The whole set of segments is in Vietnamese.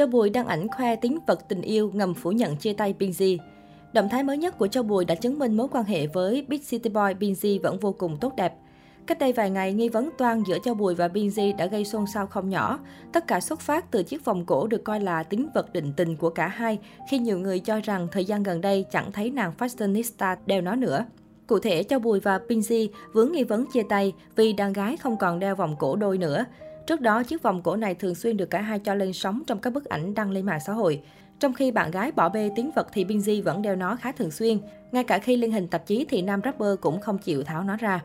Châu Bùi đăng ảnh khoe tính vật tình yêu ngầm phủ nhận chia tay Binz. Động thái mới nhất của Châu Bùi đã chứng minh mối quan hệ với Big City Boy Binz vẫn vô cùng tốt đẹp. Cách đây vài ngày, nghi vấn toan giữa Châu Bùi và Binz đã gây xôn xao không nhỏ. Tất cả xuất phát từ chiếc vòng cổ được coi là tính vật định tình của cả hai, khi nhiều người cho rằng thời gian gần đây chẳng thấy nàng fashionista đeo nó nữa. Cụ thể, Châu Bùi và Binz vướng nghi vấn chia tay vì đàn gái không còn đeo vòng cổ đôi nữa. Trước đó, chiếc vòng cổ này thường xuyên được cả hai cho lên sóng trong các bức ảnh đăng lên mạng xã hội. Trong khi bạn gái bỏ bê tiếng vật thì Binz vẫn đeo nó khá thường xuyên. Ngay cả khi lên hình tạp chí thì nam rapper cũng không chịu tháo nó ra.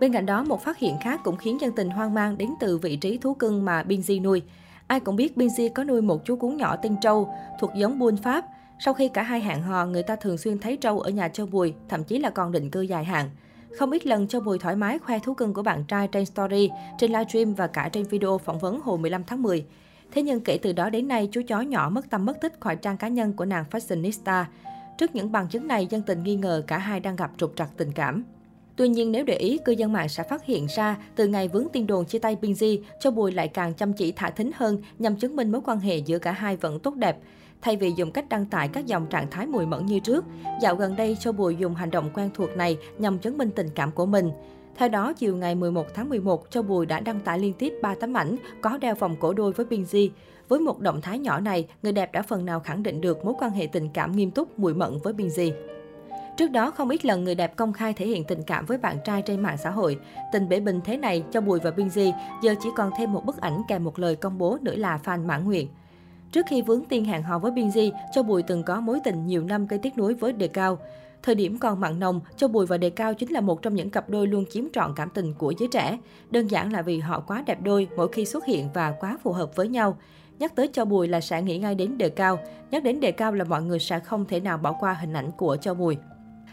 Bên cạnh đó, một phát hiện khác cũng khiến dân tình hoang mang đến từ vị trí thú cưng mà Binz nuôi. Ai cũng biết Binz có nuôi một chú cún nhỏ tên Trâu, thuộc giống Bull Pháp. Sau khi cả hai hẹn hò, người ta thường xuyên thấy Trâu ở nhà Châu Bùi, thậm chí là còn định cư dài hạn. Không ít lần Châu Bùi thoải mái khoe thú cưng của bạn trai trên story, trên livestream và cả trên video phỏng vấn hồi 15 tháng 10. Thế nhưng kể từ đó đến nay, chú chó nhỏ mất tâm mất tích khỏi trang cá nhân của nàng fashionista. Trước những bằng chứng này, dân tình nghi ngờ cả hai đang gặp trục trặc tình cảm. Tuy nhiên, nếu để ý, cư dân mạng sẽ phát hiện ra, từ ngày vướng tin đồn chia tay Binz, Châu Bùi lại càng chăm chỉ thả thính hơn nhằm chứng minh mối quan hệ giữa cả hai vẫn tốt đẹp. Thay vì dùng cách đăng tải các dòng trạng thái mùi mẫn như trước, dạo gần đây Châu Bùi dùng hành động quen thuộc này nhằm chứng minh tình cảm của mình. Theo đó, chiều ngày 11 tháng 11, Châu Bùi đã đăng tải liên tiếp 3 tấm ảnh có đeo vòng cổ đôi với Binz. Với một động thái nhỏ này, người đẹp đã phần nào khẳng định được mối quan hệ tình cảm nghiêm túc mùi mẫn với Binz. Trước đó, không ít lần người đẹp công khai thể hiện tình cảm với bạn trai trên mạng xã hội. Tình bể bình thế này, Châu Bùi và Binz giờ chỉ còn thêm một bức ảnh kèm một lời công bố nữa là fan mãn nguyện. Trước khi vướng tiên hẹn hò với Binz, Châu Bùi từng có mối tình nhiều năm gây tiếc nuối với Đề Cao. Thời điểm còn mặn nồng, Châu Bùi và Đề Cao chính là một trong những cặp đôi luôn chiếm trọn cảm tình của giới trẻ. Đơn giản là vì họ quá đẹp đôi mỗi khi xuất hiện và quá phù hợp với nhau. Nhắc tới Châu Bùi là sẽ nghĩ ngay đến Đề Cao. Nhắc đến Đề Cao là mọi người sẽ không thể nào bỏ qua hình ảnh của Châu Bùi.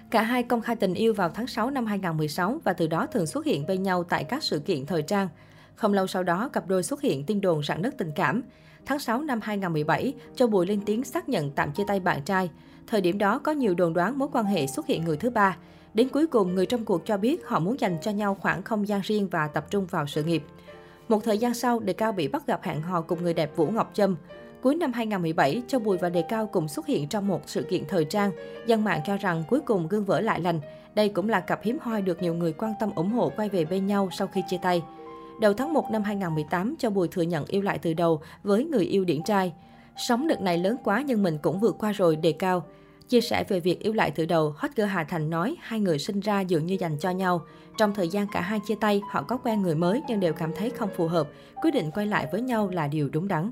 Cả hai công khai tình yêu vào tháng 6 năm 2016 và từ đó thường xuất hiện bên nhau tại các sự kiện thời trang. Không lâu sau đó, cặp đôi xuất hiện tin đồn rạn nứt tình cảm. Tháng 6 năm 2017, Châu Bùi lên tiếng xác nhận tạm chia tay bạn trai. Thời điểm đó có nhiều đồn đoán mối quan hệ xuất hiện người thứ ba. Đến cuối cùng, người trong cuộc cho biết họ muốn dành cho nhau khoảng không gian riêng và tập trung vào sự nghiệp. Một thời gian sau, Đề Cao bị bắt gặp hẹn hò cùng người đẹp Vũ Ngọc Trâm. Cuối năm 2017, Châu Bùi và Đề Cao cùng xuất hiện trong một sự kiện thời trang. Dân mạng cho rằng cuối cùng gương vỡ lại lành. Đây cũng là cặp hiếm hoi được nhiều người quan tâm ủng hộ quay về bên nhau sau khi chia tay. Đầu tháng 1 năm 2018, cho Bùi thừa nhận yêu lại từ đầu với người yêu điển trai. Sống đợt này lớn quá nhưng mình cũng vượt qua rồi đề cao. Chia sẻ về việc yêu lại từ đầu, hot girl Hà Thành nói hai người sinh ra dường như dành cho nhau. Trong thời gian cả hai chia tay, họ có quen người mới nhưng đều cảm thấy không phù hợp. Quyết định quay lại với nhau là điều đúng đắn.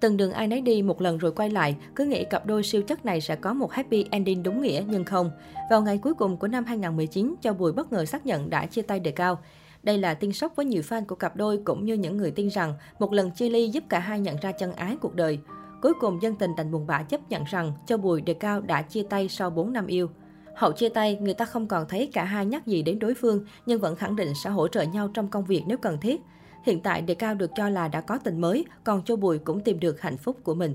Từng đường ai nấy đi một lần rồi quay lại, cứ nghĩ cặp đôi siêu chất này sẽ có một happy ending đúng nghĩa nhưng không. Vào ngày cuối cùng của năm 2019, Châu Bùi bất ngờ xác nhận đã chia tay đề cao. Đây là tin sốc với nhiều fan của cặp đôi cũng như những người tin rằng một lần chia ly giúp cả hai nhận ra chân ái cuộc đời. Cuối cùng dân tình đành buồn bã chấp nhận rằng Châu Bùi Đề Cao đã chia tay sau 4 năm yêu. Hậu chia tay, người ta không còn thấy cả hai nhắc gì đến đối phương, nhưng vẫn khẳng định sẽ hỗ trợ nhau trong công việc nếu cần thiết. Hiện tại Đề Cao được cho là đã có tình mới, còn Châu Bùi cũng tìm được hạnh phúc của mình.